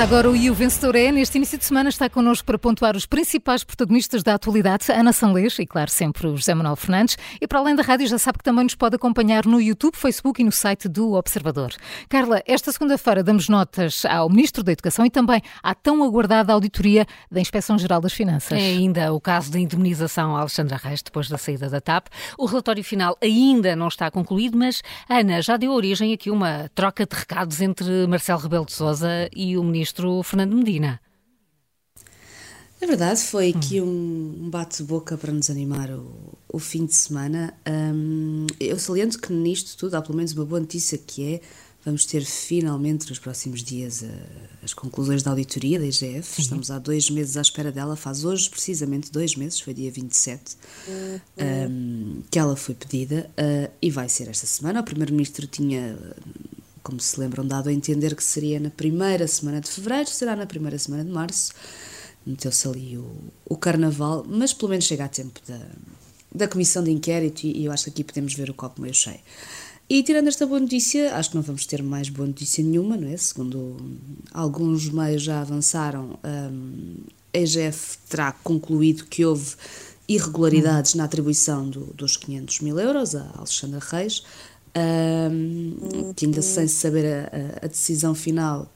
Começa agora o E Vencedor é. Neste início de semana está connosco para pontuar os principais protagonistas da atualidade, Ana Sanlês e, claro, sempre o José Manuel Fernandes. E para além da rádio, já sabe que também nos pode acompanhar no YouTube, Facebook e no site do Observador. Carla, esta segunda-feira damos notas ao Ministro da Educação e também à tão aguardada auditoria da Inspeção-Geral das Finanças. É ainda o caso da indemnização a Alexandra Reis depois da saída da TAP. O relatório final ainda não está concluído, mas Ana já deu origem aqui uma troca de recados entre Marcelo Rebelo de Sousa e o ministro Fernando Medina. É verdade, foi aqui um bate-boca para nos animar o, o fim de semana. Um, eu saliento que nisto tudo há pelo menos uma boa notícia que é vamos ter finalmente nos próximos dias as conclusões da auditoria da IGF. Sim. Estamos há dois meses à espera dela, faz hoje precisamente dois meses, foi dia 27, uhum. um, que ela foi pedida uh, e vai ser esta semana. O Primeiro-Ministro tinha como se lembram, dado a entender que seria na primeira semana de fevereiro, será na primeira semana de março. Meteu-se ali o, o carnaval, mas pelo menos chega a tempo da, da comissão de inquérito e, e eu acho que aqui podemos ver o copo meio cheio. E tirando esta boa notícia, acho que não vamos ter mais boa notícia nenhuma, não é? Segundo alguns meios já avançaram, um, a EGF terá concluído que houve irregularidades na atribuição do, dos 500 mil euros a Alexandra Reis, um, que ainda sem saber a, a, decisão final,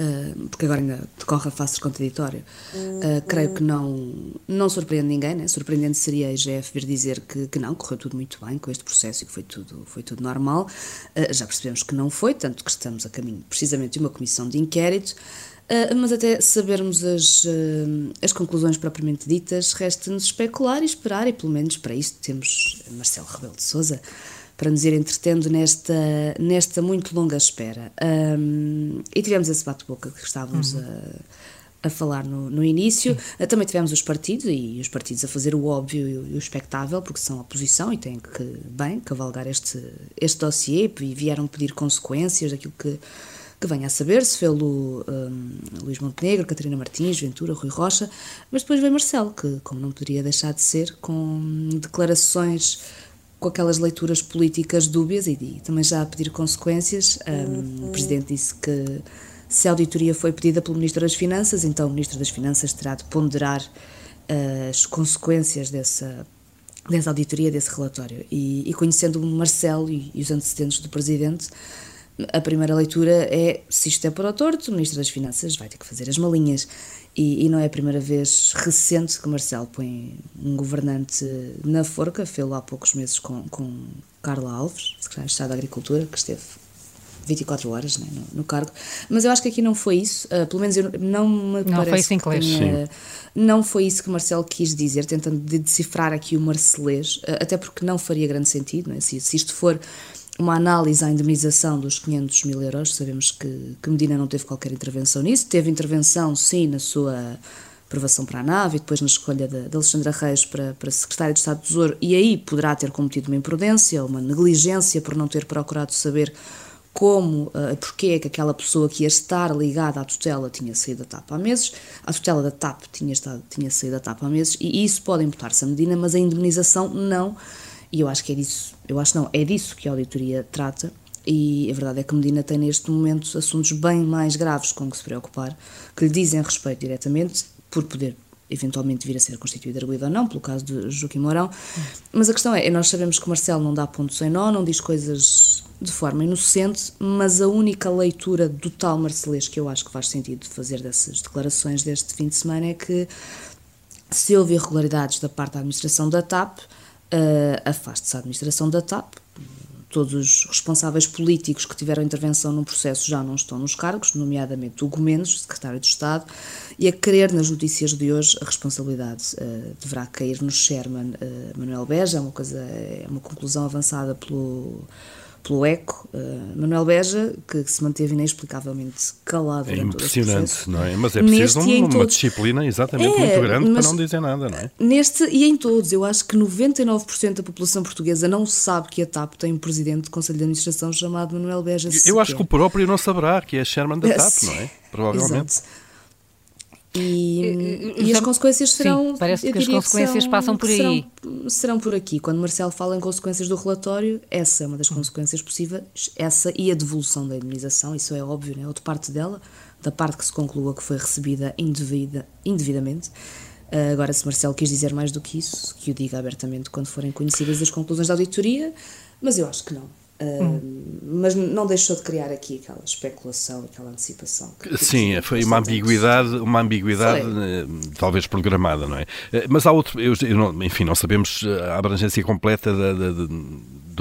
uh, porque agora ainda decorre a fase contraditória, uh, creio que não, não surpreende ninguém, né? surpreendente seria a IGF vir dizer que, que não, correu tudo muito bem com este processo e que foi tudo, foi tudo normal. Uh, já percebemos que não foi, tanto que estamos a caminho precisamente de uma comissão de inquérito. Uh, mas até sabermos as, uh, as conclusões propriamente ditas, resta-nos especular e esperar, e pelo menos para isso temos Marcelo Rebelo de Souza para nos ir entretendo nesta, nesta muito longa espera. Um, e tivemos esse bate-boca que estávamos uhum. a, a falar no, no início. Sim. Também tivemos os partidos e os partidos a fazer o óbvio e o, e o expectável, porque são oposição e têm que, bem, cavalgar este, este dossiê e vieram pedir consequências daquilo que que venha a saber-se, pelo um, Luís Montenegro, Catarina Martins, Ventura, Rui Rocha, mas depois vem Marcelo, que, como não poderia deixar de ser, com declarações com aquelas leituras políticas dúbias e, e também já a pedir consequências. Um, o Presidente disse que se a auditoria foi pedida pelo Ministro das Finanças, então o Ministro das Finanças terá de ponderar uh, as consequências dessa, dessa auditoria, desse relatório. E, e conhecendo o Marcelo e, e os antecedentes do Presidente, a primeira leitura é se isto é para o torto, o Ministro das Finanças vai ter que fazer as malinhas. E, e, não é a primeira vez recente que Marcelo põe um governante na forca, fê-lo há poucos meses com, com Carla Alves, secretário de Estado da Agricultura, que esteve 24 horas né, no, no, cargo. Mas eu acho que aqui não foi isso, uh, pelo menos eu, não me não parece. Foi isso tenha, não foi isso que Marcelo quis dizer, tentando decifrar aqui o marcelês, uh, até porque não faria grande sentido, né, se, se isto for uma análise à indemnização dos 500 mil euros. Sabemos que, que Medina não teve qualquer intervenção nisso. Teve intervenção, sim, na sua aprovação para a nave e depois na escolha de, de Alexandra Reis para, para secretário de Estado do Tesouro. E aí poderá ter cometido uma imprudência, uma negligência por não ter procurado saber como, uh, porque é que aquela pessoa que ia estar ligada à tutela tinha saído da TAP há meses, a tutela da TAP tinha, estado, tinha saído da TAP há meses, e isso pode imputar-se a Medina, mas a indemnização não. E eu acho que é disso, eu acho não, é disso que a auditoria trata. E a verdade é que Medina tem neste momento assuntos bem mais graves com que se preocupar, que lhe dizem respeito diretamente, por poder eventualmente vir a ser constituído arguído ou não, pelo caso de Joaquim Mourão. Mas a questão é, nós sabemos que Marcelo não dá ponto sem nó, não diz coisas de forma inocente, mas a única leitura do tal Marcelês que eu acho que faz sentido fazer dessas declarações deste fim de semana é que se houve irregularidades da parte da administração da TAP, uh, afaste-se a administração da TAP. Todos os responsáveis políticos que tiveram intervenção no processo já não estão nos cargos, nomeadamente Hugo Mendes, secretário de Estado, e a querer nas notícias de hoje a responsabilidade uh, deverá cair no Sherman uh, Manuel Beja, é uma, coisa, é uma conclusão avançada pelo pelo ECO, uh, Manuel Beja, que se manteve inexplicavelmente calado. É impressionante, não é? Mas é preciso um, uma todos. disciplina exatamente é, muito grande para não dizer nada, não é? Neste e em todos, eu acho que 99% da população portuguesa não sabe que a TAP tem um presidente do Conselho de Administração chamado Manuel Beja. Eu acho que o próprio não saberá que é Sherman da TAP, não é? Provavelmente. Exato. E, e as consequências serão. Sim, parece que as consequências que são, passam por aí. Serão, serão, por aqui. Quando Marcelo fala em consequências do relatório, essa é uma das consequências possíveis, essa e a devolução da indemnização, isso é óbvio, né? ou de parte dela, da parte que se conclua que foi recebida indevida, indevidamente. Uh, agora, se Marcelo quis dizer mais do que isso, que o diga abertamente quando forem conhecidas as conclusões da auditoria, mas eu acho que não. Hum. Mas não deixou de criar aqui aquela especulação, aquela antecipação. Sim, foi uma ambiguidade, uma ambiguidade eh, talvez programada, não é? Eh, mas há outro, eu, eu não, enfim, não sabemos a abrangência completa da, da, da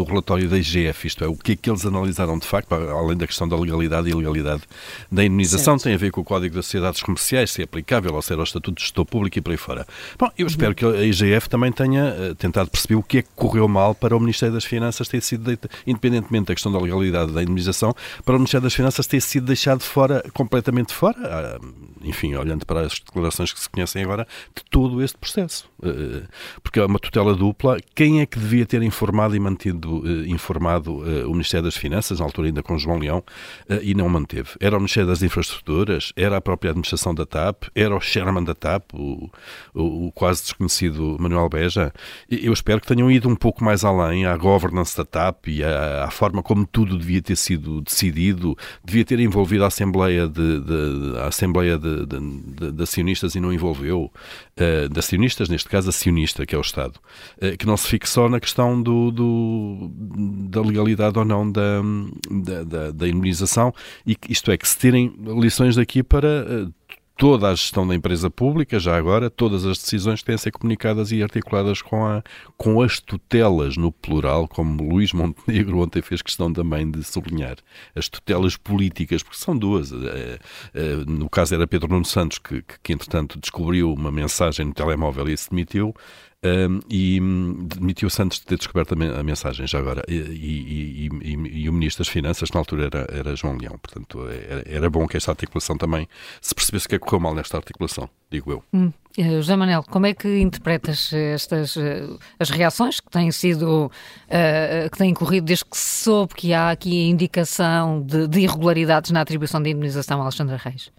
do relatório da IGF, isto é, o que é que eles analisaram de facto, além da questão da legalidade e ilegalidade da indemnização, certo. tem a ver com o Código das Sociedades Comerciais, se é aplicável ou se era o Estatuto de Gestor Público e por aí fora. Bom, eu espero uhum. que a IGF também tenha uh, tentado perceber o que é que correu mal para o Ministério das Finanças ter sido, deita, independentemente da questão da legalidade da indemnização, para o Ministério das Finanças ter sido deixado fora, completamente fora, uh, enfim, olhando para as declarações que se conhecem agora, de todo este processo. Uh, porque é uma tutela dupla, quem é que devia ter informado e mantido eh, informado eh, o Ministério das Finanças, na altura ainda com João Leão, eh, e não manteve. Era o Ministério das Infraestruturas, era a própria administração da TAP, era o chairman da TAP, o, o, o quase desconhecido Manuel Beja. Eu espero que tenham ido um pouco mais além à governance da TAP e à, à forma como tudo devia ter sido decidido, devia ter envolvido a Assembleia de, de a Assembleia de, de, de, acionistas e não envolveu, uh, de acionistas, neste caso acionista, que é o Estado, uh, que não se fique só na questão do, do da legalidade ou não da, da, da, da imunização, e isto é, que se tirem lições daqui para eh, toda a gestão da empresa pública, já agora, todas as decisões têm a ser comunicadas e articuladas com, a, com as tutelas, no plural, como Luís Montenegro ontem fez questão também de sublinhar. As tutelas políticas, porque são duas. Eh, eh, no caso era Pedro Nuno Santos, que, que, que entretanto descobriu uma mensagem no telemóvel e se demitiu. Um, e demitiu-se antes de ter descoberto a, mensagem, já agora. E, e, e, e, o Ministro das Finanças, na altura, era, era João Leão. Portanto, era, era, bom que esta articulação também se percebesse o que é que correu mal nesta articulação, digo eu. Hum. Uh, José Manel, como é que interpretas estas uh, as reações que têm sido, uh, que têm corrido desde que se soube que há aqui a indicação de, de irregularidades na atribuição de indemnização a Alexandra Reis?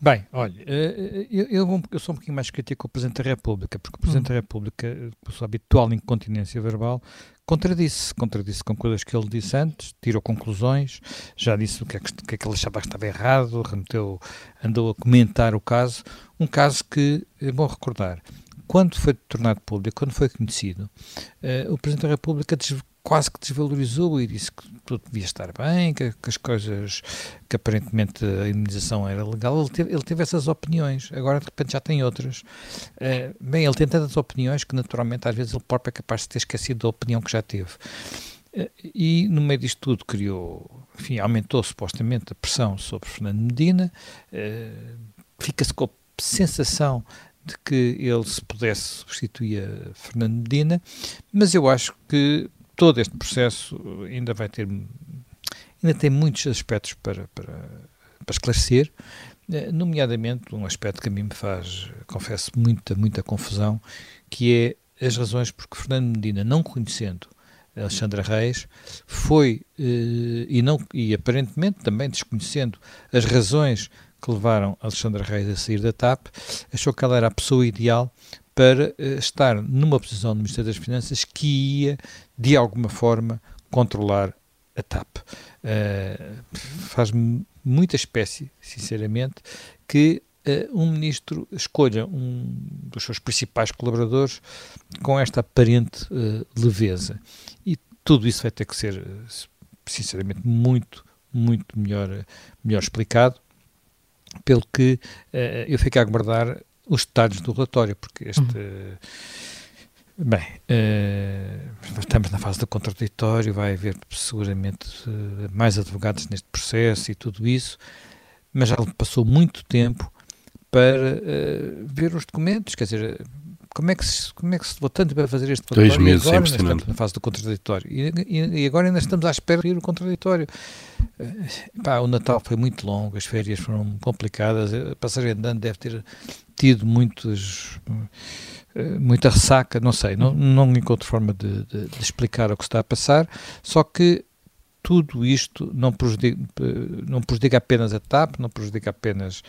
Bem, olha, eh, eu, eu, eu, sou um pouquinho mais crítico com o Presidente da República, porque o Presidente hum. da República, por sua habitual incontinência verbal, contradisse, contradisse com coisas que ele disse antes, tirou conclusões, já disse o que é que, que, é que ele achava que estava errado, remeteu, andou a comentar o caso, um caso que, é bom recordar, quando foi tornado público, quando foi conhecido, uh, o Presidente da República quase que desvalorizou e disse que tudo devia estar bem, que, que as coisas, que aparentemente a imunização era legal. Ele teve, ele teve essas opiniões, agora de repente já tem outras. Uh, bem, ele tem tantas opiniões que naturalmente às vezes ele próprio é capaz de ter esquecido da opinião que já teve. Uh, e no meio disto tudo criou, enfim, aumentou supostamente a pressão sobre Fernando Medina, fica-se com a sensação de que ele se pudesse substituir a Fernando Medina, mas eu acho que todo este processo ainda vai ter ainda tem muitos aspectos para, para, para esclarecer, eh, nomeadamente um aspecto que a mim me faz, confesso, muita, muita confusão, que é as razões porque Fernando Medina, não conhecendo Alexandra Reis, foi, eh, e, não, e aparentemente também desconhecendo as razões que levaram Alexandra Reis a sair da TAP, achou que ela era a pessoa ideal para uh, estar numa posição no Ministério das Finanças que ia, de alguma forma, controlar a TAP. Uh, Faz-me muita espécie, sinceramente, que uh, um ministro escolha um dos seus principais colaboradores com esta aparente leveza. E tudo isso vai ter que ser, sinceramente, muito, muito melhor, melhor explicado, pelo que eu fico a aguardar os detalhes do relatório, porque este. Uhum. Bem, uh, estamos na fase do contraditório, vai haver seguramente uh, mais advogados neste processo e tudo isso, mas já passou muito tempo para uh, ver os documentos, quer dizer, como é que se, como é que se levou tanto para fazer este relatório? Dois meses, agora estamos na fase do contraditório. E, e, e, agora ainda estamos à espera de ir o contraditório. Pá, o Natal foi muito longo, as férias foram complicadas, a passagem andando deve ter tido muitos, eh, muita ressaca, não sei, não, não encontro forma de, de, de explicar o que está a passar, só que tudo isto não prejudica, não prejudica apenas a TAP, não prejudica apenas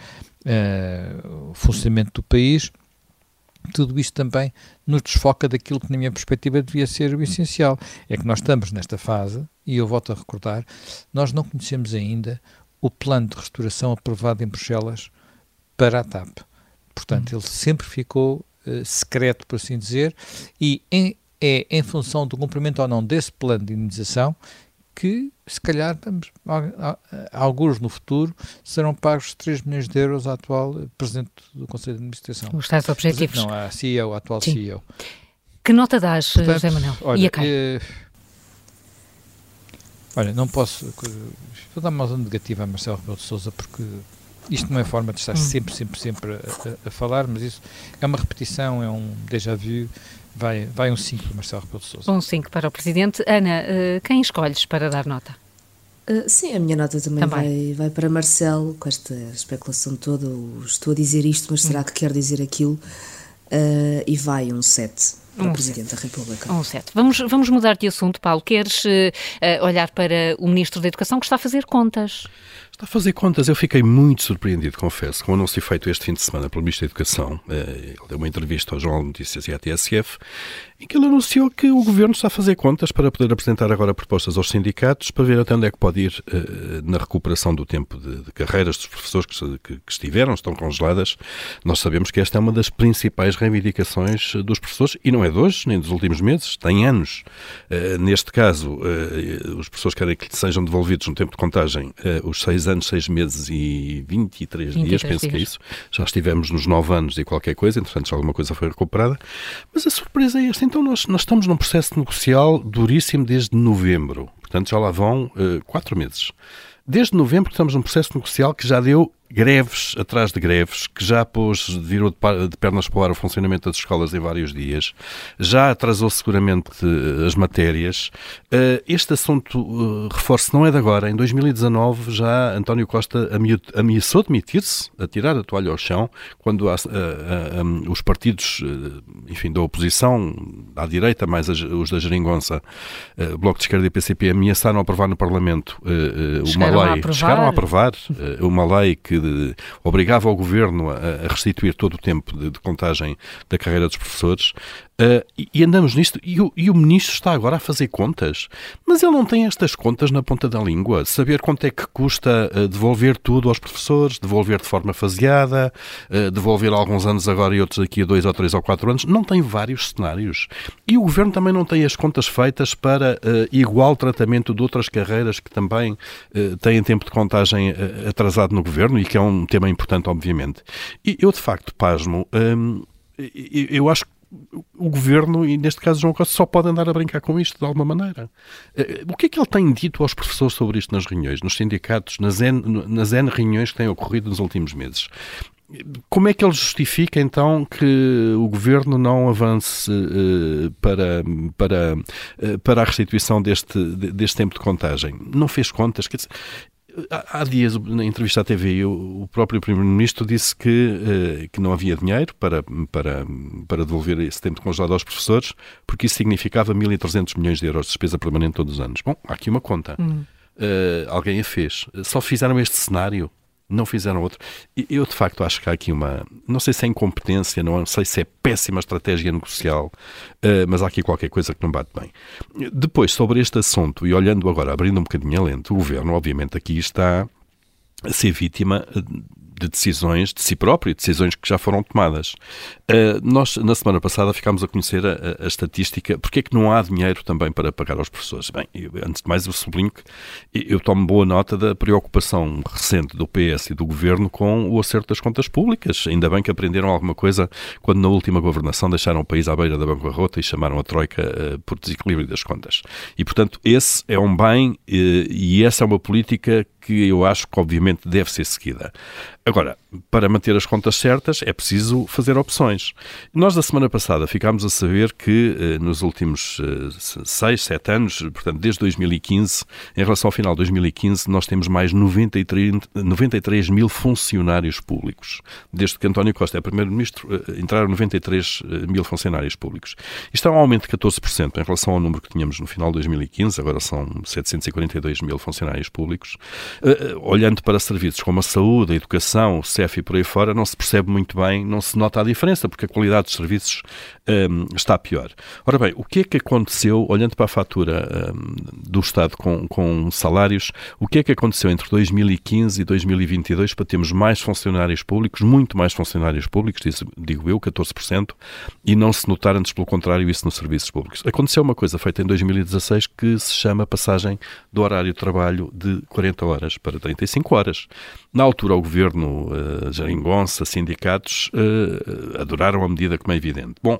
uh, o funcionamento do país, tudo isto também nos desfoca daquilo que, na minha perspectiva, devia ser o essencial. É que nós estamos nesta fase, e eu volto a recordar, nós não conhecemos ainda o plano de restauração aprovado em Bruxelas para a TAP. Portanto, ele sempre ficou uh, secreto, por assim dizer, e em, é em função do cumprimento ou não desse plano de indenização que, se calhar, vamos, alguns no futuro serão pagos 3 milhões de euros ao atual Presidente do Conselho de Administração. Os tais objetivos. Não, a CEO, a atual Sim. CEO. Que nota dás, Portanto, José Manuel? Olha, e a eh, olha, não posso... Vou dar uma nota negativa a Marcelo Rebelo de Sousa porque isto não é forma de estar hum. sempre, sempre, sempre a, a, falar, mas isso é uma repetição, é um déjà vu. Vai, vai um 5 para Marcelo Rebelo de Sousa. Um 5 para o Presidente. Ana, uh, quem escolhes para dar nota? Uh, sim, a minha nota também, também, Vai, vai para Marcelo, com esta especulação toda. Estou a dizer isto, mas será hum. que quer dizer aquilo? Uh, e vai um 7 para um o Presidente da República. Um 7. Vamos, vamos mudar de assunto, Paulo. Queres olhar para o Ministro da Educação que está a fazer contas? Está a fazer contas. Eu fiquei muito surpreendido, confesso, com o anúncio feito este fim de semana pelo Ministro da Educação. Eh, ele deu uma entrevista ao Jornal de Notícias e à TSF em que ele anunciou que o Governo está a fazer contas para poder apresentar agora propostas aos sindicatos para ver até onde é que pode ir uh, na recuperação do tempo de, de carreiras dos professores que, que, que, estiveram, estão congeladas. Nós sabemos que esta é uma das principais reivindicações dos professores e não é de hoje, nem dos últimos meses, tem anos. Uh, neste caso, os professores querem que sejam devolvidos no tempo de contagem os seis anos, seis meses e 23, 23 dias, penso dias. que é isso. Já estivemos nos nove anos e qualquer coisa, entretanto já alguma coisa foi recuperada. Mas a surpresa é esta então nós, nós estamos num processo negocial duríssimo desde novembro. Portanto, já lá vão uh, quatro meses. Desde novembro estamos num processo negocial que já deu greves atrás de greves, que já pôs, virou de pernas para o ar o funcionamento das escolas em vários dias, já atrasou seguramente eh, as matérias. Eh, este assunto, eh, reforço, não é de agora. Em 2019 já António Costa ameaçou demitir-se, a tirar a toalha ao chão, quando os partidos, enfim, da oposição, à direita, mais os da Geringonça, Bloco de Esquerda e PCP, ameaçaram aprovar no Parlamento uma lei, chegaram a aprovar uma lei que obrigava o governo a, a restituir todo o tempo de, de, contagem da carreira dos professores. Uh, e, andamos nisto, e o, e o, ministro está agora a fazer contas, mas ele não tem estas contas na ponta da língua. Saber quanto é que custa uh, devolver tudo aos professores, devolver de forma faseada, uh, devolver alguns anos agora e outros daqui a dois ou três ou quatro anos, não tem vários cenários. E o governo também não tem as contas feitas para igual tratamento de outras carreiras que também têm tempo de contagem atrasado no governo e que é um tema importante, obviamente. E eu, de facto, pasmo. Hum, eu acho que o governo, e neste caso João Costa, só pode andar a brincar com isto de alguma maneira. Eh, o que é que ele tem dito aos professores sobre isto nas reuniões, nos sindicatos, nas N, nas N reuniões que têm ocorrido nos últimos meses? Como é que ele justifica então que o governo não avance uh, para, para, uh, para a restituição deste, deste tempo de contagem? Não fez contas? Dizer, há dias, na entrevista à TV, o próprio Primeiro-Ministro disse que, eh, que não havia dinheiro para, para, para devolver esse tempo de congelado aos professores, porque isso significava 1.300 milhões de euros de despesa permanente todos os anos. Bom, há aqui uma conta. Hum. Uh, alguém a fez. Só fizeram este cenário não fizeram outro. Eu, de facto, acho que há aqui uma. Não sei se é incompetência, não sei se é péssima estratégia negocial, uh, mas há aqui qualquer coisa que não bate bem. Depois, sobre este assunto, e olhando agora, abrindo um bocadinho a lente, o governo, obviamente, aqui está a ser vítima de decisões de si próprio, decisões que já foram tomadas. Uh, nós, na semana passada, ficámos a conhecer a, a, estatística. Porque é que não há dinheiro também para pagar aos professores? Bem, eu, antes de mais, eu sublinho que eu tomo boa nota da preocupação recente do PS e do Governo com o acerto das contas públicas. Ainda bem que aprenderam alguma coisa quando, na última governação, deixaram o país à beira da bancarrota e chamaram a Troika uh, por desequilíbrio das contas. E, portanto, esse é um bem uh, e essa é uma política que eu acho que, obviamente, deve ser seguida. Agora, para manter as contas certas é preciso fazer opções. Nós, da semana passada, ficámos a saber que eh, nos últimos eh, seis, sete anos, portanto, desde 2015, em relação ao final de 2015, nós temos mais 93, 93 mil funcionários públicos. Desde que António Costa é Primeiro-Ministro, eh, entraram 93 mil funcionários públicos. Isto é um aumento de 14% em relação ao número que tínhamos no final de 2015, agora são 742 mil funcionários públicos. Olhando para serviços como a saúde, a educação, o IGF e por aí fora, não se percebe muito bem, não se nota a diferença, porque a qualidade dos serviços um, está pior. Ora bem, o que é que aconteceu, olhando para a fatura um, do Estado com, com salários, o que é que aconteceu entre 2015 e 2022 para termos mais funcionários públicos, muito mais funcionários públicos, digo eu, 14%, e não se notar, antes pelo contrário, isso nos serviços públicos? Aconteceu uma coisa feita em 2016 que se chama passagem do horário de trabalho de 40 horas para 35 horas. Na altura, o governo, uh, sindicatos, uh, adoraram a medida, como é evidente. Bom,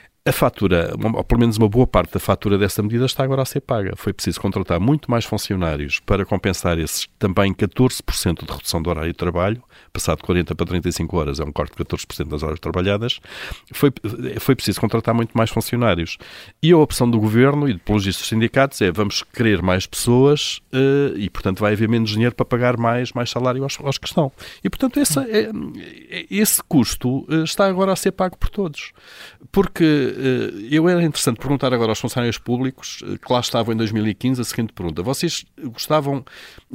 a fatura, ou pelo menos uma boa parte da fatura dessa medida está agora a ser paga. Foi preciso contratar muito mais funcionários para compensar esses também 14% de redução do horário de trabalho, passado de 40 para 35 horas, é um corte de 14% das horas trabalhadas. Foi, foi preciso contratar muito mais funcionários. E a opção do governo e, pelos dos sindicatos é vamos querer mais pessoas uh, e, portanto, vai haver menos dinheiro para pagar mais, mais salário aos, aos que estão. E, portanto, esse, é, esse custo uh, está agora a ser pago por todos. Porque eh, eu era interessante perguntar agora aos funcionários públicos eh, que lá estavam em 2015 a seguinte pergunta. Vocês gostavam,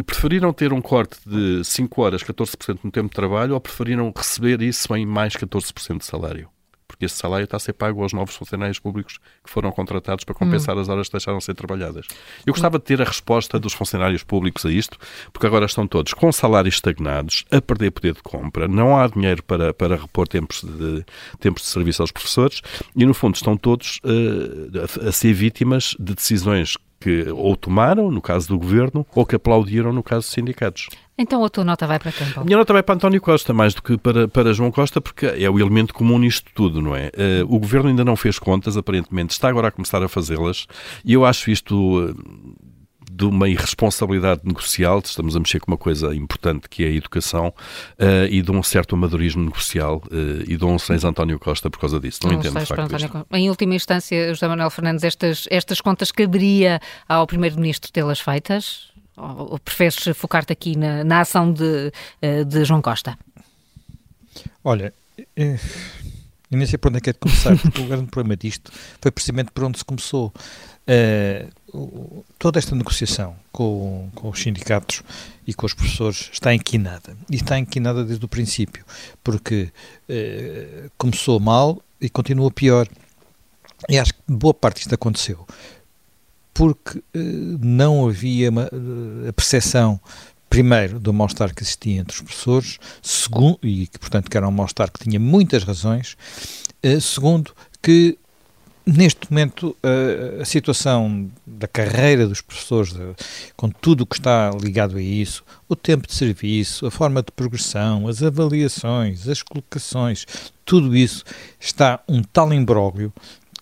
preferiram ter um corte de 5 horas, 14% no tempo de trabalho ou preferiram receber isso em mais 14% de salário? Porque esse salário está a ser pago aos novos funcionários públicos que foram contratados para compensar hum. as horas que deixaram de ser trabalhadas. Eu gostava de ter a resposta dos funcionários públicos a isto, porque agora estão todos com salários estagnados, a perder poder de compra, não há dinheiro para, para repor tempos de, tempos de serviço aos professores e, no fundo, estão todos uh, a, a ser vítimas de decisões que ou tomaram, no caso do governo, ou que aplaudiram, no caso dos sindicatos. Então a tua nota vai para quem, Paulo? A minha nota vai para António Costa, mais do que para, para João Costa, porque é o elemento comum nisto tudo, não é? Uh, o governo ainda não fez contas, aparentemente, está agora a começar a fazê-las, e eu acho isto. Uh, de uma irresponsabilidade negocial, estamos a mexer com uma coisa importante que é a educação, uh, e de um certo amadorismo negocial, uh, e dou um seis António Costa por causa disso. Não, não entendo de facto António... Em última instância, José Manuel Fernandes, estas, estas contas caberia ao Primeiro-Ministro tê-las feitas? Ou, ou preferes focar-te aqui na, na ação de, uh, de João Costa? Olha, eu nem sei por onde é que é de começar, porque o grande problema disto foi precisamente por onde se começou. Uh, toda esta negociação com, com, os sindicatos e com os professores está inquinada. E está inquinada desde o princípio, porque uh, começou mal e continua pior. E acho que boa parte disto aconteceu porque uh, não havia uma, a percepção primeiro, do mal-estar que existia entre os professores, segundo, e que, portanto, que era um mal-estar que tinha muitas razões, uh, segundo, que Neste momento, a, situação da carreira dos professores, com tudo o que está ligado a isso, o tempo de serviço, a forma de progressão, as avaliações, as colocações, tudo isso está um tal imbróglio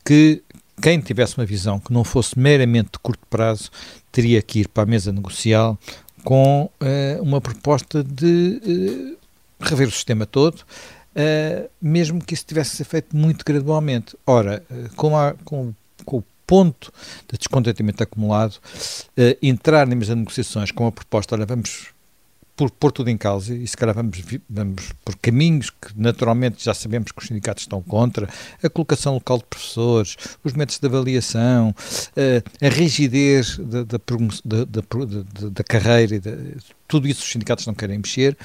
que quem tivesse uma visão que não fosse meramente de curto prazo teria que ir para a mesa negocial com uh, uma proposta de uh, rever o sistema todo, uh, mesmo que isso tivesse ser feito muito gradualmente. Ora, uh, com, a, com, com, o ponto de descontentamento acumulado, uh, entrar mesa de negociações com a proposta, olha, vamos por pôr tudo em causa e se calhar vamos, vamos por caminhos que naturalmente já sabemos que os sindicatos estão contra, a colocação local de professores, os métodos de avaliação, a rigidez da, da, da, da carreira, tudo isso os sindicatos não querem mexer,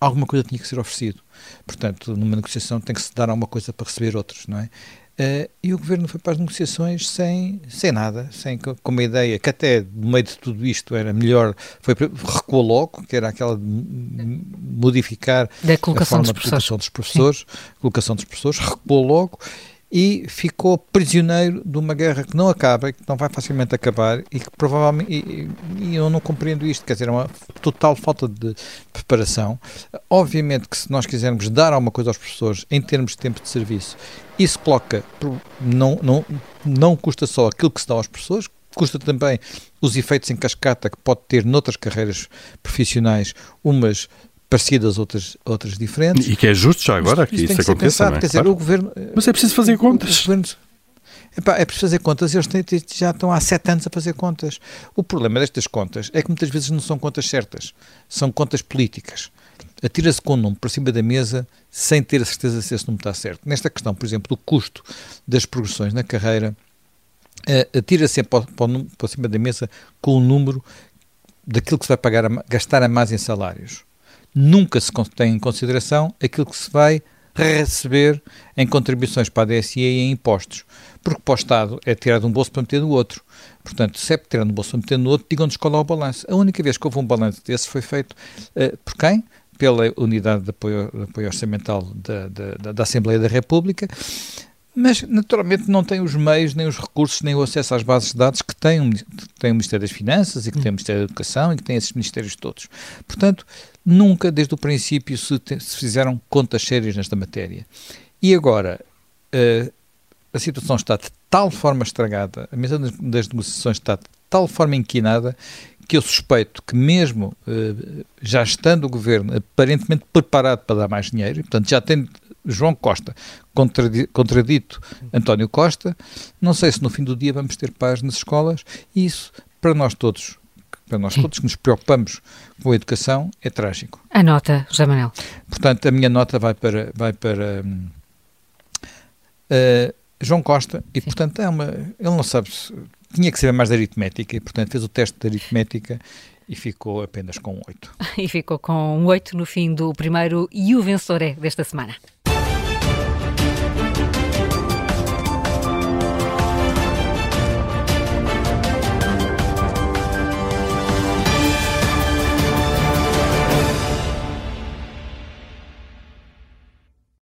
alguma coisa tinha que ser oferecido. Portanto, numa negociação tem que se dar alguma coisa para receber outros, não é? Uh, e o governo foi para as negociações sem, sem nada, sem, com uma ideia que até no meio de tudo isto era melhor, foi recuou logo, que era aquela de modificar da colocação a forma dos de colocação dos professores, colocação dos professores, recuou logo e ficou prisioneiro de uma guerra que não acaba, que não vai facilmente acabar e que provavelmente, e, e, eu não compreendo isto, quer dizer, é uma total falta de preparação. Obviamente que se nós quisermos dar alguma coisa aos professores em termos de tempo de serviço, isso coloca, não, não, não custa só aquilo que se dá aos professores, custa também os efeitos em cascata que pode ter noutras carreiras profissionais, umas parecidas, outras, outras diferentes. E que é justo já agora que isso, isso aconteça, pensado, é? Dizer, claro. governo... Mas é preciso fazer contas. Epá, é preciso fazer contas, eles têm, já estão há sete anos a fazer contas. O problema destas contas é que muitas vezes não são contas certas, são contas políticas. Atira-se com um número por cima da mesa sem ter a certeza se esse número está certo. Nesta questão, por exemplo, do custo das progressões na carreira, uh, atira-se para, para cima da mesa com o número daquilo que se vai pagar a, gastar a mais em salários nunca se tem em consideração aquilo que se vai receber em contribuições para a DSE e em impostos. Porque para o Estado é tirar de um bolso para meter no outro. Portanto, se é tirar de um bolso para meter no outro, digam-nos qual é o balanço. A única vez que houve um balanço desse foi feito uh, por quem? Pela Unidade de Apoio, de apoio Orçamental da, da, da Assembleia da República, mas naturalmente não tem os meios, nem os recursos, nem o acesso às bases de dados que tem, um, tem o Ministério das Finanças e que tem o Ministério da Educação e que tem esses ministérios todos. Portanto, nunca desde o princípio se, te, se fizeram contas sérias nesta matéria. E agora, uh, a situação está de tal forma estragada, a mesa das negociações está de tal forma inquinada que eu suspeito que mesmo uh, já estando o governo aparentemente preparado para dar mais dinheiro, portanto já tem João Costa contradito António Costa, não sei se no fim do dia vamos ter paz nas escolas e isso para nós todos para nós todos que nos preocupamos com a educação é trágico. A nota, José Manuel. Portanto, a minha nota vai para vai para uh, João Costa e Sim. portanto é uma ele não sabe tinha que saber mais de aritmética e, portanto, fez o teste de aritmética e ficou apenas com 8. E ficou com 8 no fim do primeiro e o vencedor é desta semana.